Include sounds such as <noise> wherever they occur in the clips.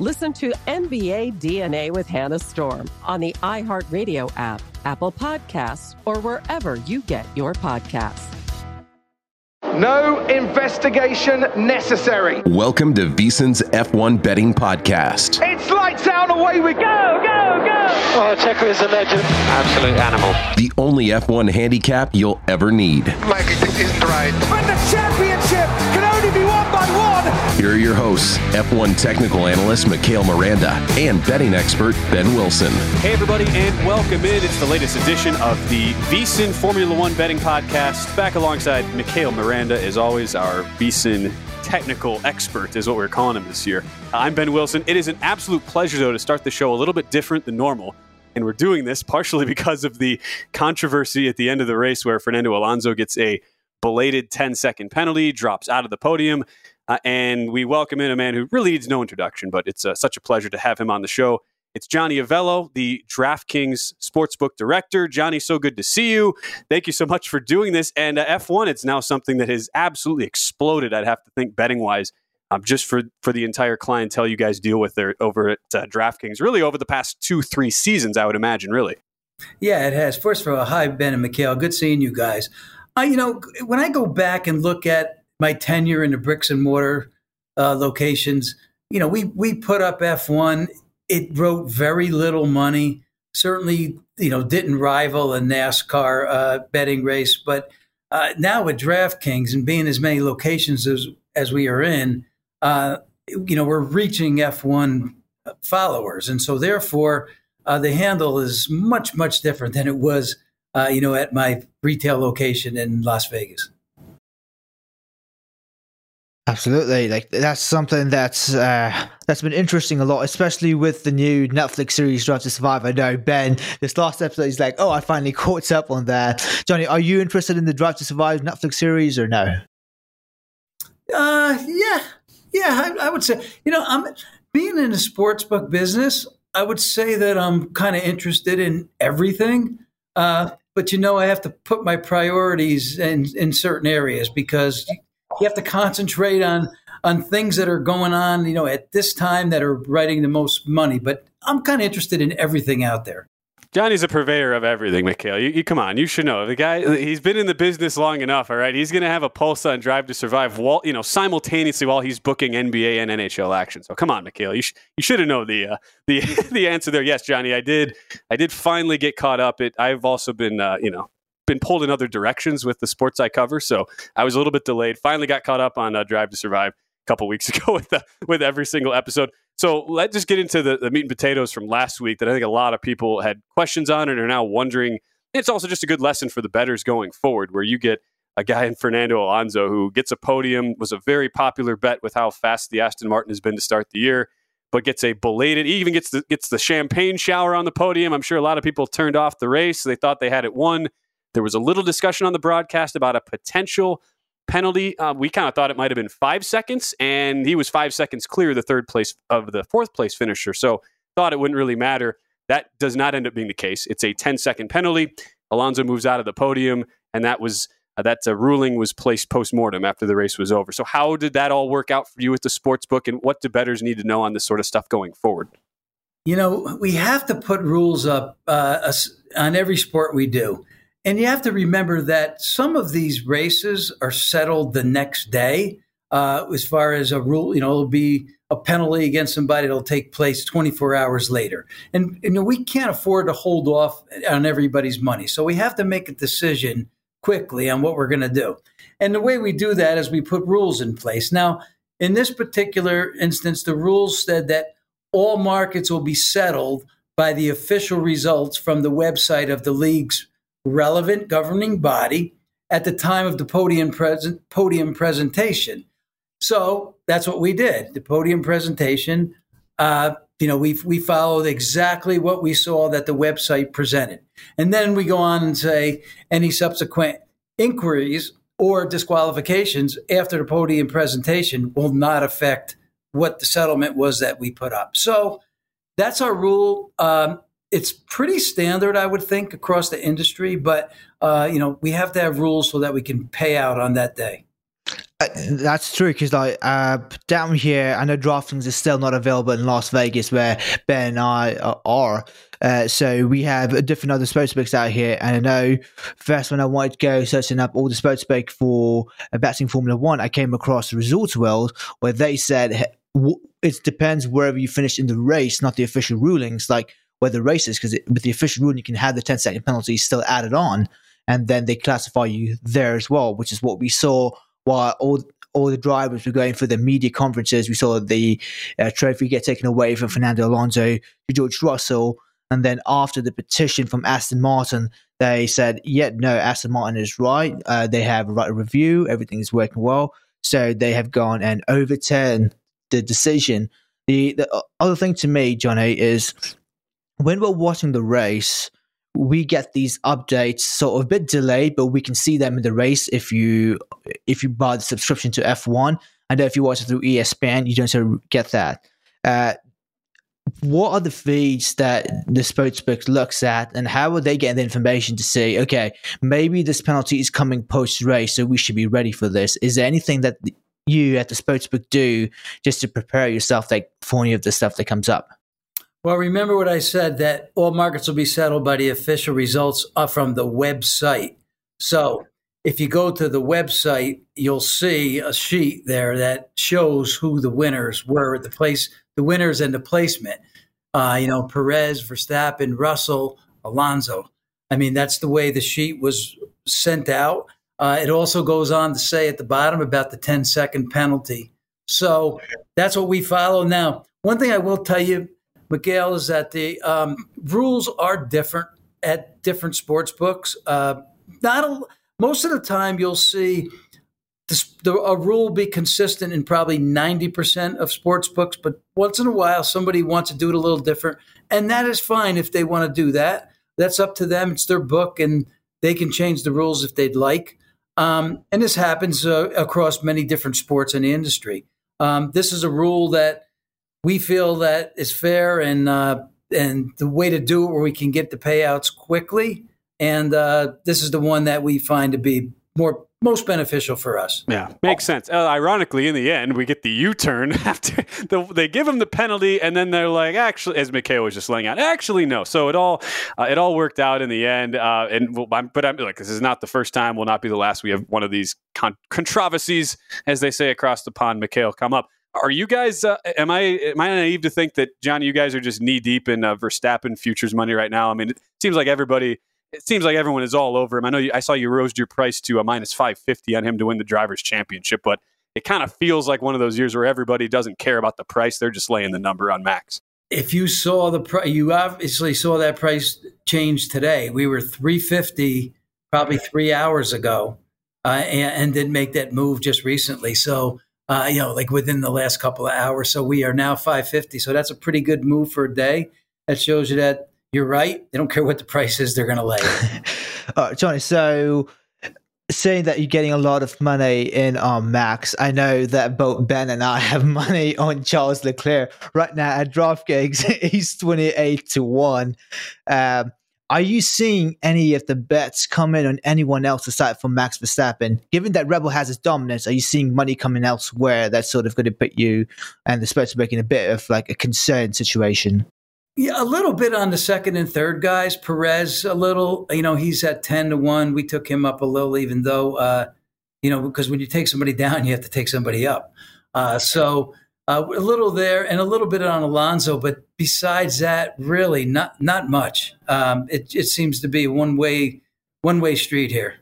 Listen to NBA DNA with Hannah Storm on the iHeartRadio app, Apple Podcasts, or wherever you get your podcasts. No investigation necessary. Welcome to VSiN's F1 Betting Podcast. It's lights out, away we go, go, go. Oh, Checo is a legend. Absolute animal. The only F1 handicap you'll ever need. Mike, this isn't right. But the championship can only be won by one. Here are your hosts, F1 technical analyst Mikhail Miranda and betting expert Ben Wilson. Hey, everybody, and welcome in. It's the latest edition of the VSiN Formula One Betting Podcast. Back alongside Mikhail Miranda, as always, our VSiN technical expert is what we're calling him this year. Uh, I'm Ben Wilson. It is an absolute pleasure, though, to start the show a little bit different than normal. And we're doing this partially <laughs> because of the controversy at the end of the race where Fernando Alonso gets a belated 10 second penalty, drops out of the podium. Uh, and we welcome in a man who really needs no introduction, but it's uh, such a pleasure to have him on the show. It's Johnny Avello, the DraftKings Sportsbook Director. Johnny, so good to see you. Thank you so much for doing this. And uh, F1, it's now something that has absolutely exploded, I'd have to think, betting wise, um, just for, for the entire clientele you guys deal with there over at uh, DraftKings, really over the past two, three seasons, I would imagine, really. Yeah, it has. First of all, hi, Ben and Mikhail. Good seeing you guys. You know, when I go back and look at my tenure in the bricks and mortar uh, locations, you know, we we put up F1. It wrote very little money. Certainly, you know, didn't rival a NASCAR uh, betting race. But uh, now with DraftKings and being as many locations as as we are in, uh, you know, we're reaching F1 followers, and so therefore, uh, the handle is much much different than it was, uh, you know, at my retail location in Las Vegas. Absolutely, like that's something that's uh, that's been interesting a lot, especially with the new Netflix series Drive to Survive. I know Ben, this last episode, he's like, "Oh, I finally caught up on that." Johnny, are you interested in the Drive to Survive Netflix series or no? Uh, yeah, yeah, I, I would say. You know, I'm being in the sports book business. I would say that I'm kind of interested in everything. Uh, but you know, I have to put my priorities in in certain areas because you have to concentrate on on things that are going on, you know, at this time that are writing the most money. But I'm kind of interested in everything out there. Johnny's a purveyor of everything, Mikhail. You, you, come on, you should know the guy. He's been in the business long enough. All right, he's going to have a pulse on Drive to Survive, while, you know, simultaneously while he's booking NBA and NHL action. So come on, Mikhail, you sh- you should have known the uh, the <laughs> the answer there. Yes, Johnny, I did. I did finally get caught up. It. I've also been, uh, you know, been pulled in other directions with the sports I cover, so I was a little bit delayed. Finally, got caught up on uh, Drive to Survive a couple weeks <laughs> ago with the, with every single episode. So let's just get into the, the meat and potatoes from last week that I think a lot of people had questions on and are now wondering. It's also just a good lesson for the betters going forward, where you get a guy in Fernando Alonso who gets a podium, was a very popular bet with how fast the Aston Martin has been to start the year, but gets a belated, even gets the, gets the champagne shower on the podium. I'm sure a lot of people turned off the race. They thought they had it won. There was a little discussion on the broadcast about a potential penalty. Uh, we kind of thought it might have been five seconds, and he was five seconds clear the third place of the fourth place finisher. So thought it wouldn't really matter. That does not end up being the case. It's a 10 second penalty. Alonso moves out of the podium, and that was uh, that uh, ruling was placed post mortem after the race was over. So, how did that all work out for you with the sports book, and what do bettors need to know on this sort of stuff going forward? You know, we have to put rules up uh, on every sport we do. And you have to remember that some of these races are settled the next day. Uh, as far as a rule, you know, it'll be a penalty against somebody that'll take place 24 hours later. And, you know, we can't afford to hold off on everybody's money. So we have to make a decision quickly on what we're going to do. And the way we do that is we put rules in place. Now, in this particular instance, the rules said that all markets will be settled by the official results from the website of the league's relevant governing body at the time of the podium, present, podium presentation. So that's what we did. The podium presentation, uh, you know, we we followed exactly what we saw that the website presented, and then we go on and say any subsequent inquiries or disqualifications after the podium presentation will not affect what the settlement was that we put up. So that's our rule. Um, it's pretty standard, I would think, across the industry. But uh, you know, we have to have rules so that we can pay out on that day. Uh, that's true because like uh, down here, I know DraftKings is still not available in Las Vegas, where Ben and I are. Uh, so we have different other sportsbooks out here, and I know first when I wanted to go searching up all the sportsbook for uh, betting Formula One, I came across Results World where they said it depends wherever you finish in the race, not the official rulings, like where the race is, because with the official ruling, you can have the 10 second penalty still added on, and then they classify you there as well, which is what we saw while all all the drivers were going for the media conferences. We saw the uh, trophy get taken away from Fernando Alonso to George Russell. And then after the petition from Aston Martin, they said, yeah, no, Aston Martin is right. Uh, they have a right review. Everything is working well. So they have gone and overturned the decision. The, the other thing to me, Johnny, is when we're watching the race, we get these updates sort of a bit delayed, but we can see them in the race if you if you buy the subscription to F1. And if you watch it through ESPN, you don't get that. Uh, what are the feeds that the sportsbook looks at, and how are they getting the information to say, okay, maybe this penalty is coming post race, so we should be ready for this? Is there anything that you at the sportsbook do just to prepare yourself like for any of the stuff that comes up? Well, remember what I said that all markets will be settled by the official results from the website. So if you go to the website, you'll see a sheet there that shows who the winners were, at the place, the winners and the placement. Uh, you know, Perez, Verstappen, Russell, Alonso. I mean, that's the way the sheet was sent out. Uh, it also goes on to say at the bottom about the 10 second penalty. So that's what we follow now. One thing I will tell you, Miguel, is that the um, rules are different at different sports books. Uh, not a, most of the time, you'll see this, the, a rule be consistent in probably 90% of sports books, but once in a while, somebody wants to do it a little different. And that is fine if they want to do that. That's up to them. It's their book, and they can change the rules if they'd like. Um, and this happens uh, across many different sports in the industry. Um, this is a rule that we feel that is fair and uh, and the way to do it where we can get the payouts quickly. And uh, this is the one that we find to be more most beneficial for us. Yeah, makes sense. Uh, ironically, in the end, we get the U-turn <laughs> after the, they give him the penalty, and then they're like, actually, as Mikhail was just laying out, actually, no. So it all uh, it all worked out in the end. Uh, and we'll, I'm, but I'm like, this is not the first time, will not be the last. We have one of these con- controversies, as they say across the pond, Mikhail, come up. Are you guys? Uh, am I am I naive to think that John? You guys are just knee deep in uh, Verstappen futures money right now. I mean, it seems like everybody it seems like everyone is all over him. I know you, I saw you rose your price to a minus 550 on him to win the drivers championship, but it kind of feels like one of those years where everybody doesn't care about the price. They're just laying the number on Max. If you saw the price, you obviously saw that price change today. We were 350 probably three hours ago uh, and, and didn't make that move just recently. So, uh, you know, like within the last couple of hours. So we are now 550. So that's a pretty good move for a day. That shows you that you're right. They don't care what the price is; they're going to lay it. <laughs> uh, Johnny, so saying that you're getting a lot of money in on Max, I know that both Ben and I <laughs> have money on Charles Leclerc right now at DraftKings. <laughs> He's 28 to 1. Um, are you seeing any of the bets come in on anyone else aside from Max Verstappen? Given that Red Bull has its dominance, are you seeing money coming elsewhere that's sort of going to put you and the Spurs making a bit of like a concern situation? Yeah, a little bit on the second and third guys. Perez, a little, you know, he's at 10 to 1. We took him up a little, even though, uh, you know, because when you take somebody <laughs> down, you have to take somebody up. Uh, so uh, a little there and a little bit on Alonso. But besides that, really not not much. Um, it, it seems to be one way one way street here.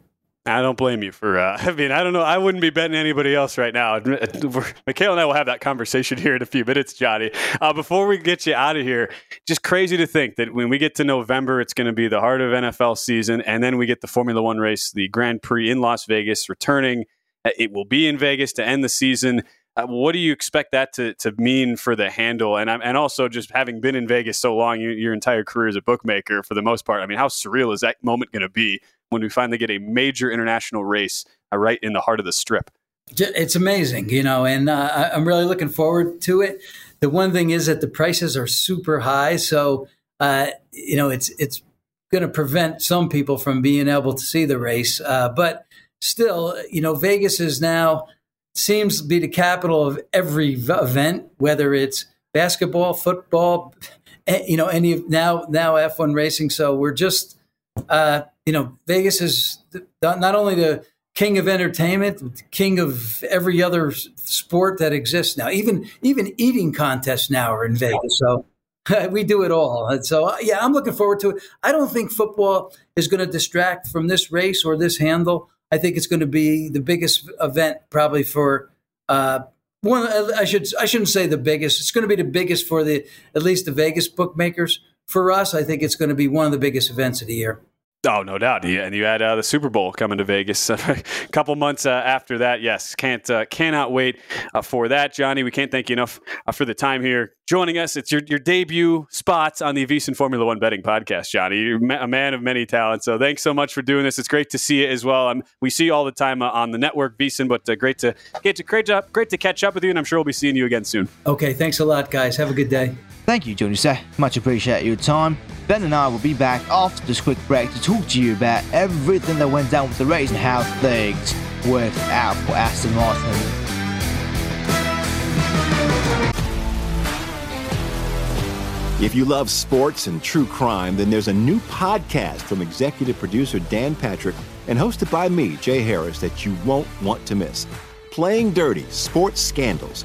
I don't blame you for. Uh, <laughs> I mean, I don't know. I wouldn't be betting anybody else right now. <laughs> Mikhail and I will have that conversation here in a few minutes, Johnny. Uh, before we get you out of here, just crazy to think that when we get to November, it's going to be the heart of NFL season, and then we get the Formula One race, the Grand Prix in Las Vegas, returning. Uh, it will be in Vegas to end the season. Uh, what do you expect that to, to mean for the handle? And and also just having been in Vegas so long, your, your entire career as a bookmaker, for the most part. I mean, how surreal is that moment going to be when we finally get a major international race uh, right in the heart of the strip? It's amazing, you know, and uh, I'm really looking forward to it. The one thing is that the prices are super high, so uh, you know it's it's going to prevent some people from being able to see the race. But still, you know, Vegas is now seems to be the capital of every event, whether it's basketball, football, you know, any of now now F1 racing. So we're just, uh, you know, Vegas is not only the king of entertainment, king of every other sport that exists now. Even even eating contests now are in Vegas. So. <laughs> we do it all. And so, uh, yeah, I'm looking forward to it. I don't think football is going to distract from this race or this handle. I think it's going to be the biggest event probably for uh, one. I should I shouldn't say the biggest. It's going to be the biggest for the at least the Vegas bookmakers. For us, I think it's going to be one of the biggest events of the year. Oh, no doubt. Yeah, and you had uh, the Super Bowl coming to Vegas <laughs> a couple months uh, after that. Yes, can't uh, cannot wait uh, for that, Johnny. We can't thank you enough uh, for the time here joining us. It's your, your debut spots on the VSiN Formula One betting podcast, Johnny. You're a man of many talents, so thanks so much for doing this. It's great to see you as well. Um, we see you all the time uh, on the network, VSiN, but great to get to great job, great to catch up with you, and I'm sure we'll be seeing you again soon. Okay, thanks a lot, guys. Have a good day. Thank you, Johnny Sir. Much appreciate your time. Ben and I will be back after this quick break to talk to you about everything that went down with the race and how things worked out for Aston Martin. If you love sports and true crime, then there's a new podcast from executive producer Dan Patrick and hosted by me, Jay Harris, that you won't want to miss. Playing Dirty Sports Scandals.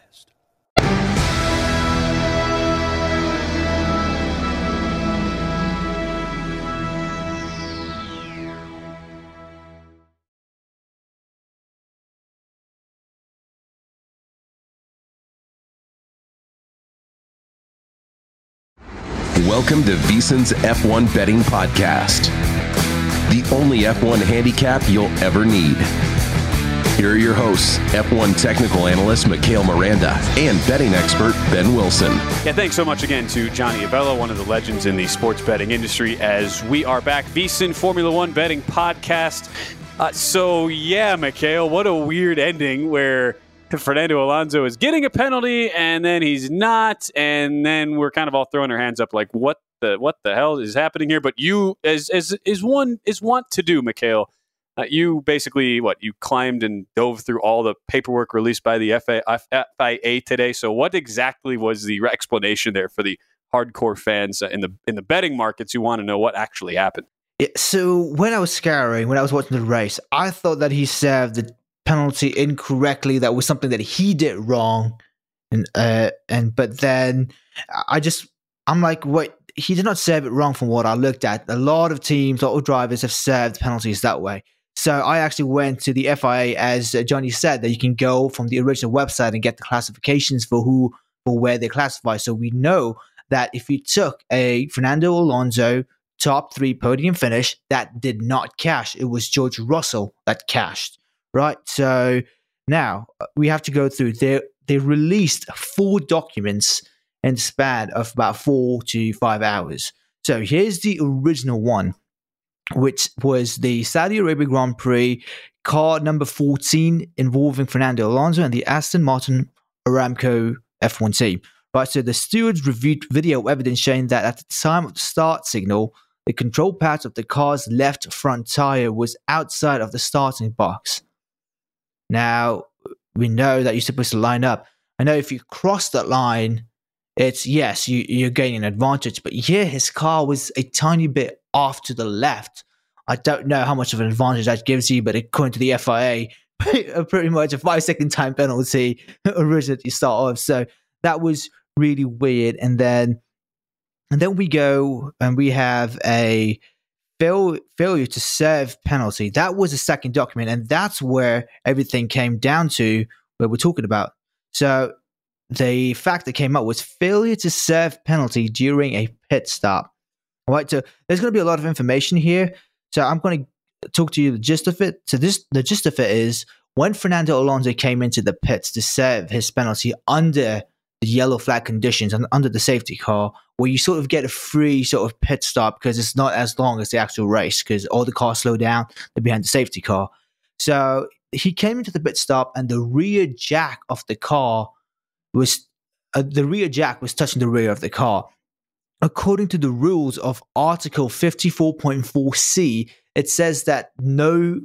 Welcome to VSiN's F1 Betting Podcast, the only F1 handicap you'll ever need. here are your hosts, F1 technical analyst Mikhail Miranda and betting expert Ben Wilson. Yeah, thanks so much again to Johnny Avello, one of the legends in the sports betting industry, as we are back. VSIN Formula One betting podcast. Uh, so, yeah, Mikhail, what a weird ending where <laughs> Fernando Alonso is getting a penalty and then he's not, and then we're kind of all throwing our hands up like, what the what the hell is happening here? But you, as as is one is want to do, Mikhail, uh, you basically what you climbed and dove through all the paperwork released by the FA, FIA today. So, what exactly was the explanation there for the hardcore fans in the in the betting markets who want to know what actually happened? So when I was scouring, when I was watching the race, I thought that he served the penalty incorrectly. That was something that he did wrong, and uh, and but then I just I'm like, what? He did not serve it wrong from what I looked at. A lot of teams, a lot of drivers have served penalties that way. So I actually went to the FIA, as Johnny said, that you can go from the original website and get the classifications for who for where they classify. So we know that if you took a Fernando Alonso top three podium finish, that did not cash. It was George Russell that cashed, right? So now uh, we have to go through. They they released four documents in the span of about four to five hours. So here's the original one which was the Saudi Arabia Grand Prix car number 14 involving Fernando Alonso and the Aston Martin Aramco F1 team. Right, so the stewards reviewed video evidence showing that at the time of the start signal, the control patch of the car's left front tire was outside of the starting box. Now, we know that you're supposed to line up. I know if you cross that line, it's yes, you, you're gaining an advantage. But here, his car was a tiny bit off to the left. I don't know how much of an advantage that gives you, but according to the FIA, <laughs> uh, pretty much a five second time penalty <laughs> originally start off. So that was really weird. And then, and then we go and we have a fail, failure to serve penalty. That was the second document, and that's where everything came down to. Where we're talking about. So the fact that came up was failure to serve penalty during a pit stop. All right, so there's going to be a lot of information here. So I'm going to talk to you the gist of it. So this the gist of it is when Fernando Alonso came into the pits to serve his penalty under the yellow flag conditions and under the safety car, where you sort of get a free sort of pit stop because it's not as long as the actual race because all the cars slow down, they're behind the safety car. So he came into the pit stop and the rear jack of the car was uh, the rear jack was touching the rear of the car. According to the rules of Article 54.4c, it says that no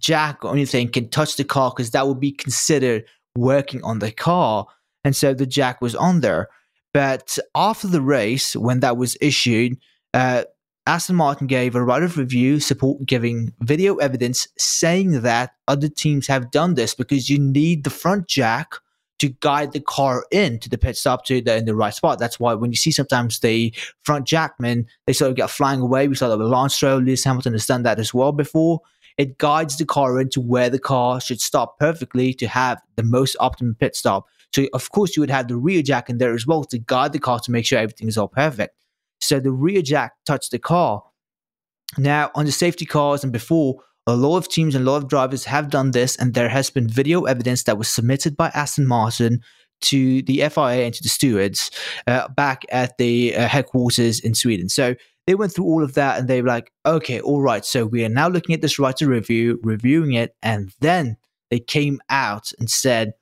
jack or anything can touch the car because that would be considered working on the car. And so the jack was on there. But after the race, when that was issued, uh, Aston Martin gave a right of review support giving video evidence saying that other teams have done this because you need the front jack to guide the car into the pit stop to the in the right spot. That's why when you see sometimes the front jackmen, they sort of get flying away. We saw that with Lance Stroll, Lewis Hamilton has done that as well before. It guides the car into where the car should stop perfectly to have the most optimum pit stop. So of course you would have the rear jack in there as well to guide the car to make sure everything is all perfect. So the rear jack touched the car. Now on the safety cars and before, a lot of teams and a lot of drivers have done this, and there has been video evidence that was submitted by Aston Martin to the FIA and to the stewards uh, back at the uh, headquarters in Sweden. So they went through all of that and they were like, okay, all right. So we are now looking at this right to review, reviewing it. And then they came out and said,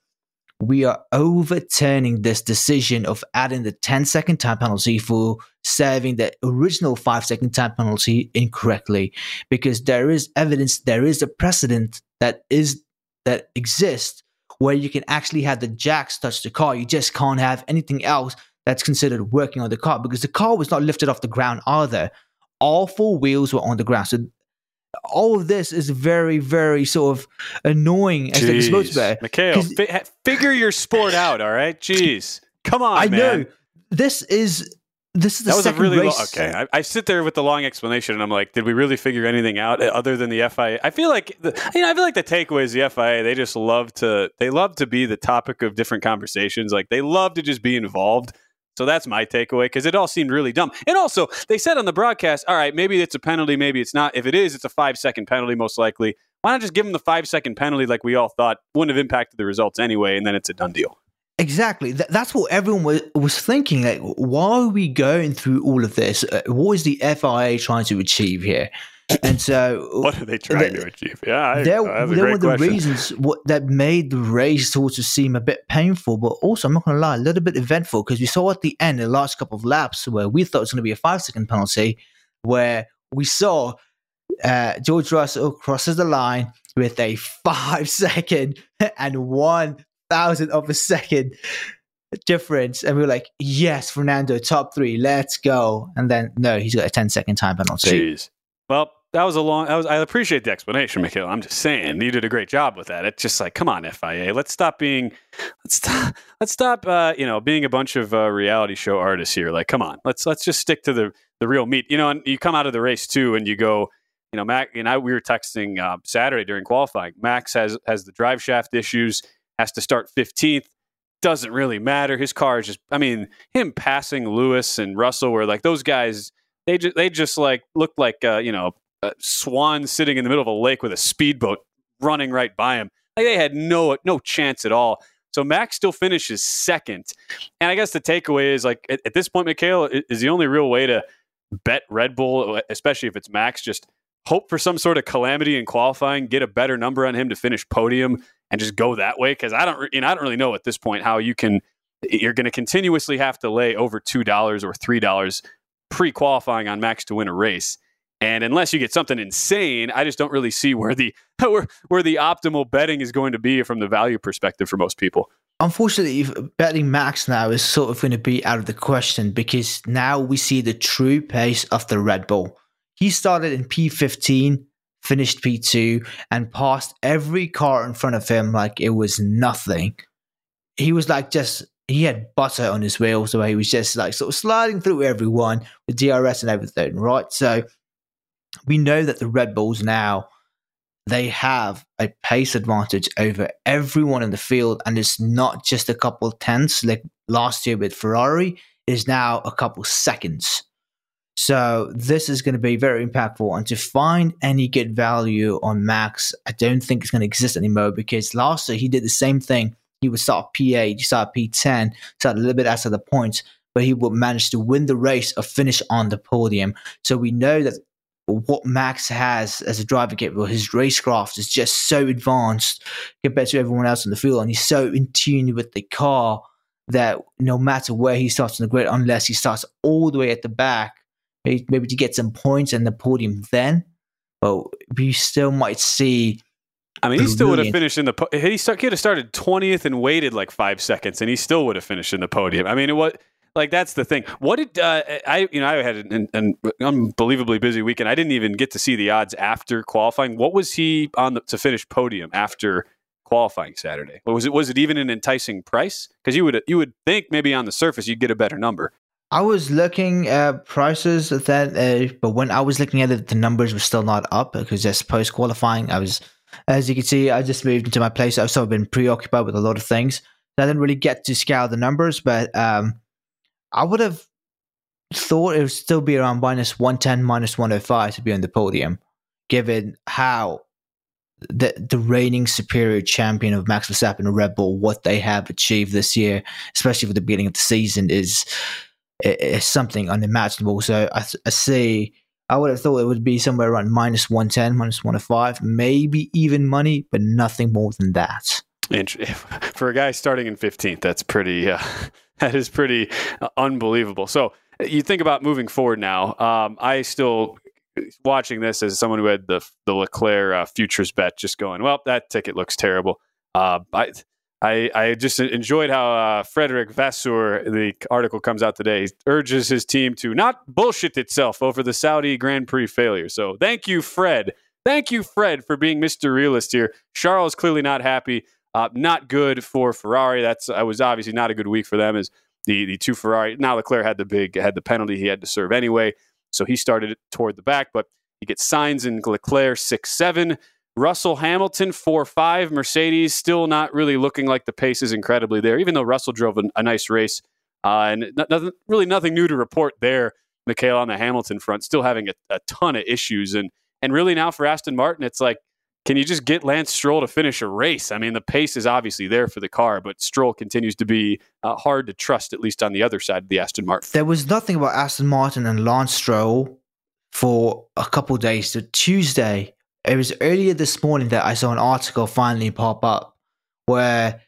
we are overturning this decision of adding the 10 second time penalty for serving the original 5 second time penalty incorrectly. Because there is evidence there is a precedent that is that exists where you can actually have the jacks touch the car. You just can't have anything else that's considered working on the car because the car was not lifted off the ground either. All four wheels were on the ground. So all of this is very, very sort of annoying as Jeez. supposed to be. Mikhail, fi- figure your sport out, all right? Jeez. Come on, I man. know. This is this is the that was second a really race. Long, okay. I, I, sit there with the long explanation, and I'm like, did we really figure anything out other than the FIA? I feel like the, you know, I feel like the takeaway is the FIA. They just love to they love to be the topic of different conversations. Like they love to just be involved. So that's my takeaway because it all seemed really dumb. And also, they said on the broadcast, all right, maybe it's a penalty, maybe it's not. If it is, it's a five second penalty, most likely. Why not just give them the five second penalty like we all thought wouldn't have impacted the results anyway, and then it's a done deal? Exactly. Th- that's what everyone was, was thinking. Like, why are we going through all of this? Uh, what is the FIA trying to achieve here? And so, <laughs> what are they trying the, to achieve? Yeah, there were the reasons what, that made the race sort of seem a bit painful, but also, I'm not going to lie, a little bit eventful because we saw at the end, the last couple of laps, where we thought it was going to be a five second penalty, where we saw uh, George Russell crosses the line with a five second <laughs> and one thousandth of a second difference. And we were like, yes, Fernando, top three, let's go. And then, no, he's got a 10 second time penalty. Jeez. Well, that was a long. Was. I appreciate the explanation, Mikhail. I'm just saying you did a great job with that. It's just like, come on, FIA, let's stop being, let's stop, let's stop, uh, you know, being a bunch of uh, reality show artists here. Like, come on, let's let's just stick to the the real meat. You know, and you come out of the race too, and you go, you know, Mac and I we were texting uh, Saturday during qualifying. Max has has the drive shaft issues, has to start 15th. Doesn't really matter. His car is just. I mean, him passing Lewis and Russell were like those guys. They just they just like looked like uh, you know a swan sitting in the middle of a lake with a speedboat running right by him. Like they had no no chance at all. So Max still finishes second. And I guess the takeaway is like at, at this point, Mikhail is the only real way to bet Red Bull, especially if it's Max, just hope for some sort of calamity in qualifying, get a better number on him to finish podium, and just go that way. Because I don't, you know, I don't really know at this point how you can. You're going to continuously have to lay over two dollars or three dollars pre-qualifying on Max to win a race. And unless you get something insane, I just don't really see where the <laughs> where, where the optimal betting is going to be from the value perspective for most people. Unfortunately, betting Max now is sort of going to be out of the question because now we see the true pace of the Red Bull. He started in P15, finished P2, and passed every car in front of him like it was nothing. He was like just he had butter on his wheels, so he was just like sort of sliding through everyone with DRS and everything, right? So we know that the Red Bulls now they have a pace advantage over everyone in the field, and it's not just a couple of tenths like last year with Ferrari. Is now a couple seconds. So this is going to be very impactful. And to find any good value on Max, I don't think it's going to exist anymore because last year he did the same thing. He would start P8, he started P10, start a little bit after the points, but he would manage to win the race or finish on the podium. So we know that what Max has as a driver capable, his racecraft is just so advanced compared to everyone else in the field, and he's so in tune with the car that no matter where he starts in the grid, unless he starts all the way at the back, maybe, maybe to get some points and the podium then, but we still might see. I mean, he still would have finished in the. He, start, he could have started twentieth and waited like five seconds, and he still would have finished in the podium. I mean, it was like that's the thing. What did uh, I? You know, I had an, an, unbelievably busy weekend. I didn't even get to see the odds after qualifying. What was he on the, to finish podium after qualifying Saturday? Was it was it even an enticing price? Because you would you would think maybe on the surface you'd get a better number. I was looking at prices that, uh, but when I was looking at it, the numbers were still not up because that's post qualifying, I was, as you can see, I just moved into my place. I've sort of been preoccupied with a lot of things. I didn't really get to scale the numbers, but um, I would have thought it would still be around minus 110, minus 105 to be on the podium, given how the the reigning superior champion of Max Verstappen and Red Bull, what they have achieved this year, especially for the beginning of the season, is is something unimaginable. So I, I see. I would have thought it would be somewhere around minus 110, minus 105, maybe even money, but nothing more than that. <laughs> For a guy starting in 15th, that's pretty. Uh, <laughs> that is pretty uh, unbelievable. So you think about moving forward now. Um, I still watching this as someone who had the the Leclerc uh, futures bet, just going, well, that ticket looks terrible. Uh, I, I, I just enjoyed how uh, Frederick Vasseur, the article comes out today, urges his team to not bullshit itself over the Saudi Grand Prix failure. So thank you, Fred. Thank you, Fred, for being Mr. Realist here. Charles clearly not happy. Uh, not good for Ferrari. That's I was obviously not a good week for them. As the the two Ferrari now Leclerc had the big had the penalty he had to serve anyway, so he started it toward the back. But you get signs in Leclerc six seven. Russell Hamilton four five. Mercedes still not really looking like the pace is incredibly there, even though Russell drove a, a nice race. Uh, and really nothing new to report there. Mikhail on the Hamilton front, still having a, a ton of issues, and and really now for Aston Martin, it's like can you just get Lance Stroll to finish a race? I mean, the pace is obviously there for the car, but Stroll continues to be uh, hard to trust, at least on the other side of the Aston Martin. There was nothing about Aston Martin and Lance Stroll for a couple days. So Tuesday, it was earlier this morning that I saw an article finally pop up where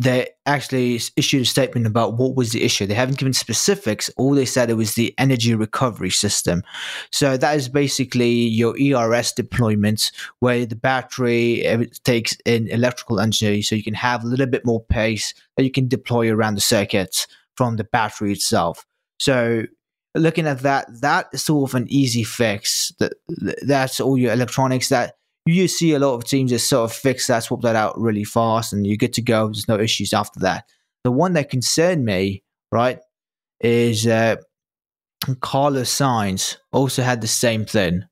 they actually issued a statement about what was the issue. They haven't given specifics. All they said it was the energy recovery system. So that is basically your ERS deployment, where the battery eh, takes in electrical energy, so you can have a little bit more pace that you can deploy around the circuit from the battery itself. So looking at that, that is sort of an easy fix. That that's all your electronics that you see a lot of teams just sort of fix that, swap that out really fast, and you're good to go. There's no issues after that. The one that concerned me, right, is uh, Carlos Sainz also had the same thing.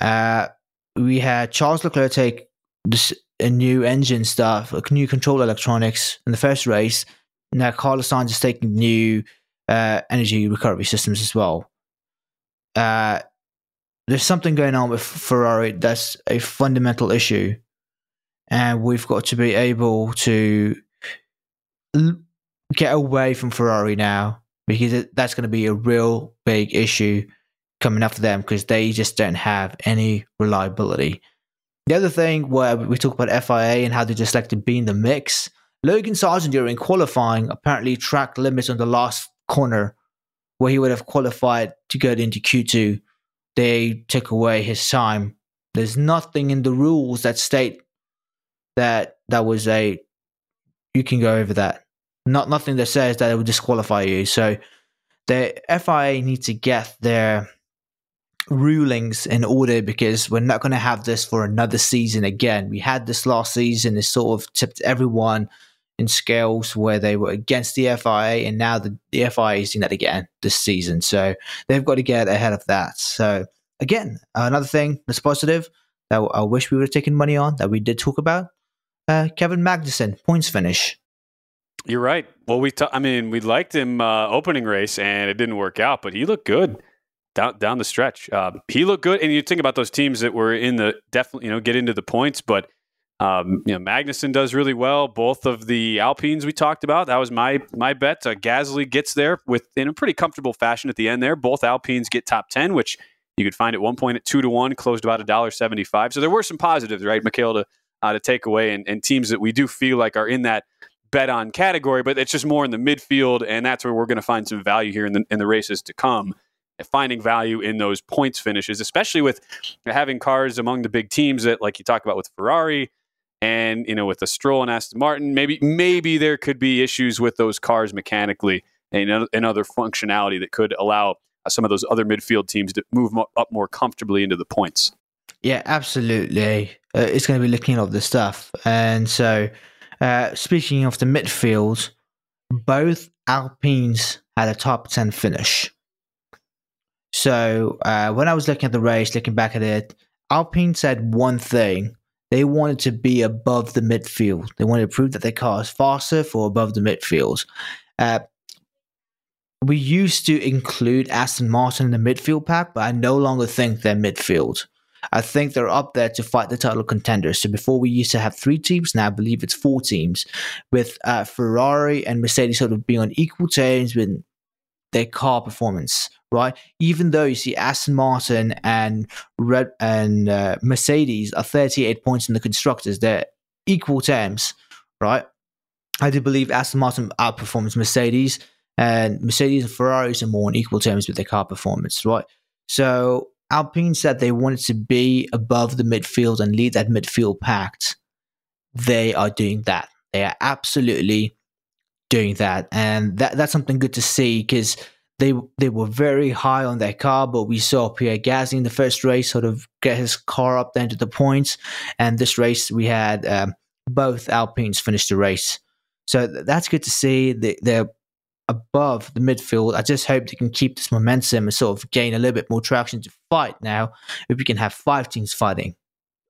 Uh, we had Charles Leclerc take this, a new engine stuff, a new control electronics in the first race. Now Carlos Sainz is taking new uh, energy recovery systems as well. Uh, there's something going on with Ferrari that's a fundamental issue, and we've got to be able to l- get away from Ferrari now because it, that's going to be a real big issue coming after them because they just don't have any reliability. The other thing where we talk about FIA and how they just like to be in the mix, Logan Sargeant during qualifying apparently tracked limits on the last corner where he would have qualified to go into Q2 they took away his time. There's nothing in the rules that state that that was a you can go over that. Not nothing that says that it would disqualify you. So the FIA need to get their rulings in order because we're not going to have this for another season again. We had this last season. It sort of tipped everyone in scales where they were against the FIA, and now the, the FIA is doing that again this season. So they've got to get ahead of that. So again, another thing that's positive that I wish we would have taken money on that we did talk about. Uh, Kevin Magnussen points finish. You're right. Well, we t- I mean, we liked him uh, opening race, and it didn't work out, but he looked good down down the stretch. Um, he looked good, and you think about those teams that were in the definitely, you know, get into the points, but um, you know, does really well. Both of the Alpines we talked about, that was my my bet. Uh, Gasly gets there with in a pretty comfortable fashion at the end there. Both Alpines get top ten, which you could find at one point at two to one, closed about a dollar seventy five. So there were some positives, right, Mikhail, to uh, to take away, and, and teams that we do feel like are in that bet on category, but it's just more in the midfield, and that's where we're going to find some value here in the in the races to come. Finding value in those points finishes, especially with having cars among the big teams that, like you talk about with Ferrari, and you know, with the Stroll and Aston Martin, maybe maybe there could be issues with those cars mechanically and, and other functionality that could allow uh, some of those other midfield teams to move up more comfortably into the points. Yeah, absolutely. Uh, it's going to be looking at this stuff. And so, uh, speaking of the midfield, both Alpines had a top 10 finish. So, uh, when I was looking at the race, looking back at it, Alpine said one thing they wanted to be above the midfield. They wanted to prove that their car is faster for above the midfield. Uh, we used to include Aston Martin in the midfield pack, but I no longer think they're midfield. I think they're up there to fight the title contenders. So before we used to have three teams, now I believe it's four teams, with uh, Ferrari and Mercedes sort of being on equal terms with their car performance right? Even though you see Aston Martin and Red and uh, Mercedes are 38 points in the constructors, they're equal terms, right? I do believe Aston Martin outperforms Mercedes, and Mercedes and Ferraris are more on equal terms with their car performance, right? So Alpine said they wanted to be above the midfield and lead that midfield pact. They are doing that. They are absolutely doing that, and that that's something good to see because they they were very high on their car, but we saw Pierre Gasly in the first race sort of get his car up then to the points, and this race we had um, both Alpines finish the race, so th- that's good to see. They, they're above the midfield. I just hope they can keep this momentum and sort of gain a little bit more traction to fight now. If we can have five teams fighting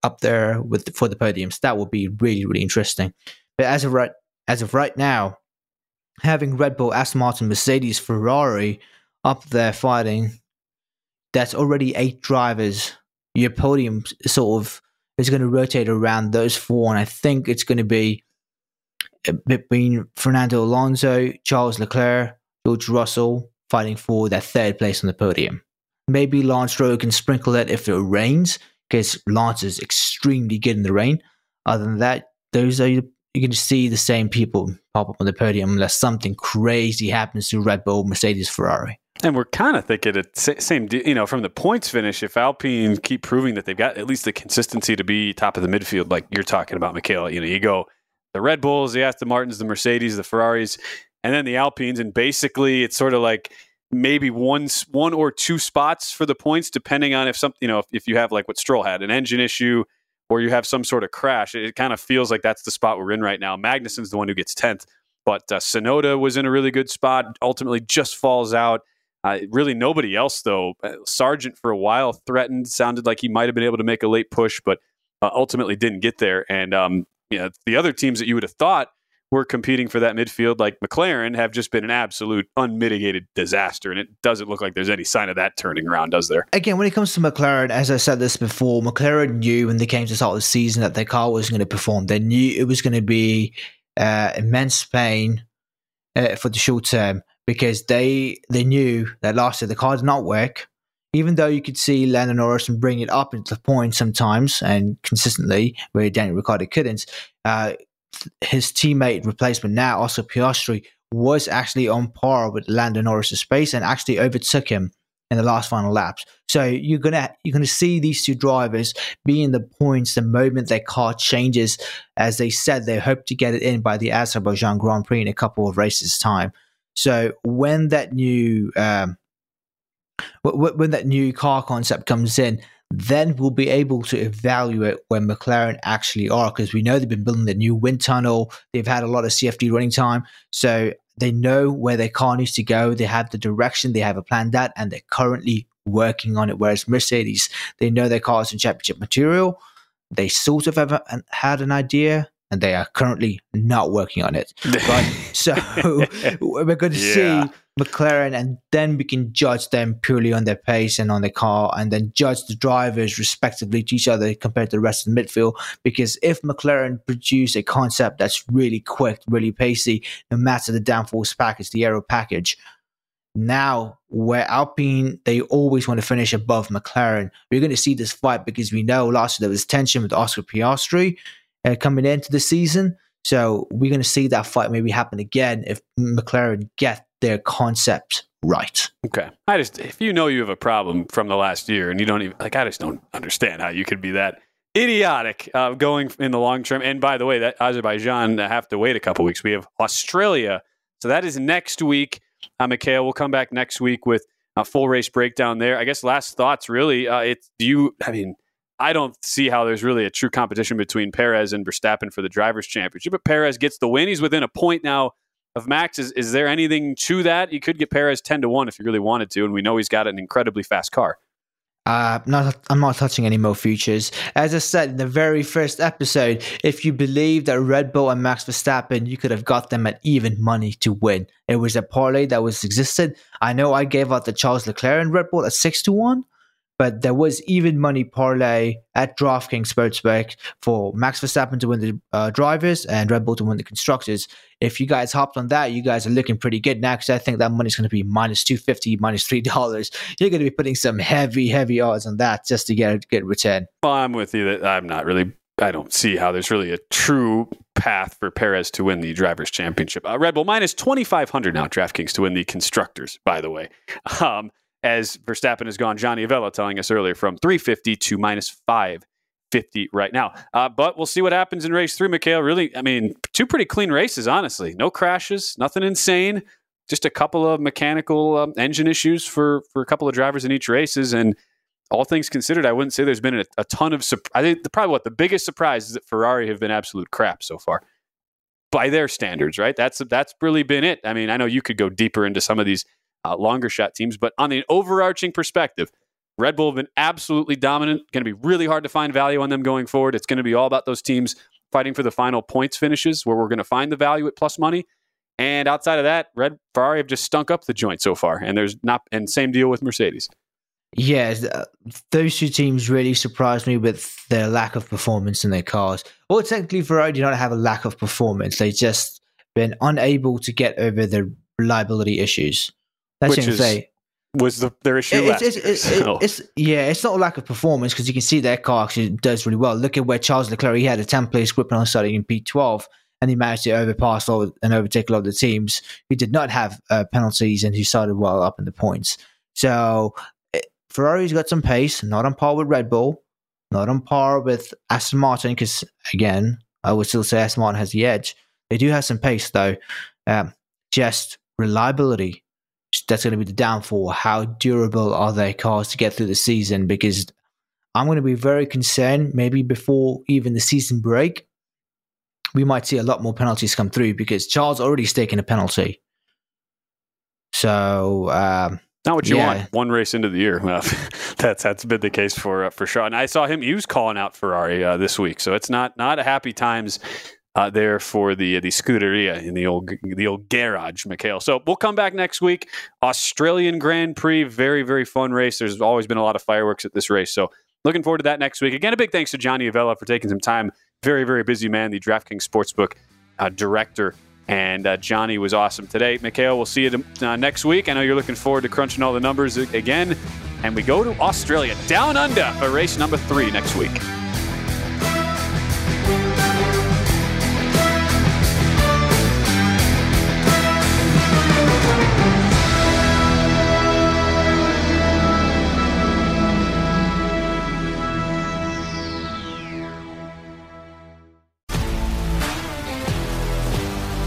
up there with the, for the podiums, that would be really really interesting. But as of right as of right now, having Red Bull, Aston Martin, Mercedes, Ferrari up there fighting, that's already eight drivers. Your podium sort of is going to rotate around those four, and I think it's going to be uh, between Fernando Alonso, Charles Leclerc, George Russell fighting for that third place on the podium. Maybe Lance Stroll can sprinkle it if it rains, because Lance is extremely good in the rain. Other than that, those are going to see the same people pop up on the podium unless something crazy happens to Red Bull, Mercedes, Ferrari. And we're kind of thinking the same, you know, from the points finish. If Alpine keep proving that they've got at least the consistency to be top of the midfield, like you're talking about, Mikhail, you know, you go the Red Bulls, the Aston Martins, the Mercedes, the Ferraris, and then the Alpines, and basically it's sort of like maybe one one or two spots for the points, depending on if something you know if, if you have like what Stroll had an engine issue or you have some sort of crash. It, it kind of feels like that's the spot we're in right now. Magnussen's the one who gets tenth, but uh, Tsunoda was in a really good spot. Ultimately, just falls out. Uh, really, nobody else though. Uh, Sargeant for a while threatened, sounded like he might have been able to make a late push, but uh, ultimately didn't get there. And um, you know, the other teams that you would have thought were competing for that midfield, like McLaren, have just been an absolute unmitigated disaster. And it doesn't look like there's any sign of that turning around, does there? Again, when it comes to McLaren, as I said this before, McLaren knew when they came to start the season that their car wasn't going to perform. They knew it was going to be uh, immense pain uh, for the short term because they they knew that last year the car did not work. Even though you could see Lando Norris and bring it up into the point sometimes and consistently, where Daniel Ricciardo couldn't, uh, his teammate replacement now, Oscar Piastri, was actually on par with Lando Norris's pace and actually overtook him in the last final laps. So you're gonna you're gonna see these two drivers be in the points the moment their car changes. As they said, they hope to get it in by the Azerbaijan Grand Prix in a couple of races time. So when that new um, when that new car concept comes in, then we'll be able to evaluate where McLaren actually are because we know they've been building the new wind tunnel. They've had a lot of CFD running time. So they know where their car needs to go. They have the direction, they have a plan that, and they're currently working on it. Whereas Mercedes, they know their car is in championship material. They sort of have had an idea and they are currently not working on it. <laughs> Right? so <laughs> we're going to yeah. see McLaren, and then we can judge them purely on their pace and on their car, and then judge the drivers respectively to each other compared to the rest of the midfield. Because if McLaren produce a concept that's really quick, really pacey, no matter the downforce package, the aero package, now where Alpine they always want to finish above McLaren, we're going to see this fight because we know last year there was tension with Oscar Piastri uh, coming into the season. So we're going to see that fight maybe happen again if McLaren get their concept right. Okay. I just, if you know you have a problem from the last year and you don't even, like, I just don't understand how you could be that idiotic uh, going in the long term. And by the way, that Azerbaijan have to wait a couple weeks. We have Australia. So that is next week. Uh, Mikhail, we'll come back next week with a full race breakdown there. I guess last thoughts really. Uh, it's, do you, I mean, I don't see how there's really a true competition between Perez and Verstappen for the drivers' championship. But Perez gets the win. He's within a point now of Max. Is, is there anything to that? You could get Perez 10 to 1 if you really wanted to. And we know he's got an incredibly fast car. Uh, not, I'm not touching any more futures. As I said in the very first episode, if you believe that Red Bull and Max Verstappen, you could have got them at even money to win. It was a parlay that was existed. I know I gave out the Charles Leclerc and Red Bull at six to one, but there was even money parlay at DraftKings Sportsbook for Max Verstappen to win the uh, drivers and Red Bull to win the constructors. If you guys hopped on that, you guys are looking pretty good now because I think that money's going to be minus two fifty, minus three dollars. <laughs> You're going to be putting some heavy, heavy odds on that just to get a good return. Well, I'm with you. That I'm not really. I don't see how there's really a true path for Perez to win the drivers' championship. Uh, Red Bull minus twenty five hundred now. DraftKings to win the constructors. By the way. <laughs> Um, as Verstappen has gone. Johnny Avello telling us earlier from 350 to minus 550 right now. Uh, but we'll see what happens in race three, Mikhail. Really, I mean, two pretty clean races, honestly. No crashes, nothing insane. Just a couple of mechanical um, engine issues for, for a couple of drivers in each races. And all things considered, I wouldn't say there's been a, a ton of. I think the, probably what the biggest surprise is that Ferrari have been absolute crap so far by their standards, right? That's that's really been it. I mean, I know you could go deeper into some of these uh, longer shot teams. But on the overarching perspective, Red Bull have been absolutely dominant. Going to be really hard to find value on them going forward. It's going to be all about those teams fighting for the final points finishes where we're going to find the value at plus money. And outside of that, Red Ferrari have just stunk up the joint so far. And there's not, and same deal with Mercedes. Yeah, those two teams really surprised me with their lack of performance in their cars. Well, technically, Ferrari do not have a lack of performance. They've just been unable to get over the reliability issues. That's Which is, say was the, their issue it's, it's, it's, so. it's, yeah, it's not a lack of performance because you can see their car actually does really well. Look at where Charles Leclerc he had a 10 place grip on starting in P12 and he managed to overpass all, and overtake a lot of the teams who did not have uh, penalties and who started well up in the points. So Ferrari's got some pace, not on par with Red Bull, not on par with Aston Martin, because again, I would still say Aston Martin has the edge. They do have some pace, though. Um, just reliability. That's going to be the downfall. How durable are their cars to get through the season? Because I'm going to be very concerned, maybe before even the season break, we might see a lot more penalties come through because Charles already taken a penalty. So um, not what you yeah. want. One race into the year. <laughs> Well, that's that's been the case for uh, for sure. And I saw him. He was calling out Ferrari uh, this week, so it's not not a happy times uh, there for the the Scuderia in the old the old garage, Mikhail. So we'll come back next week. Australian Grand Prix, very very fun race. There's always been a lot of fireworks at this race, so looking forward to that next week. Again, a big thanks to Johnny Avello for taking some time. Very very busy man, the DraftKings Sportsbook uh, director and uh, Johnny was awesome today. Mikhail, we'll see you uh, next week. I know you're looking forward to crunching all the numbers again. And we go to Australia, down under, for race number three next week.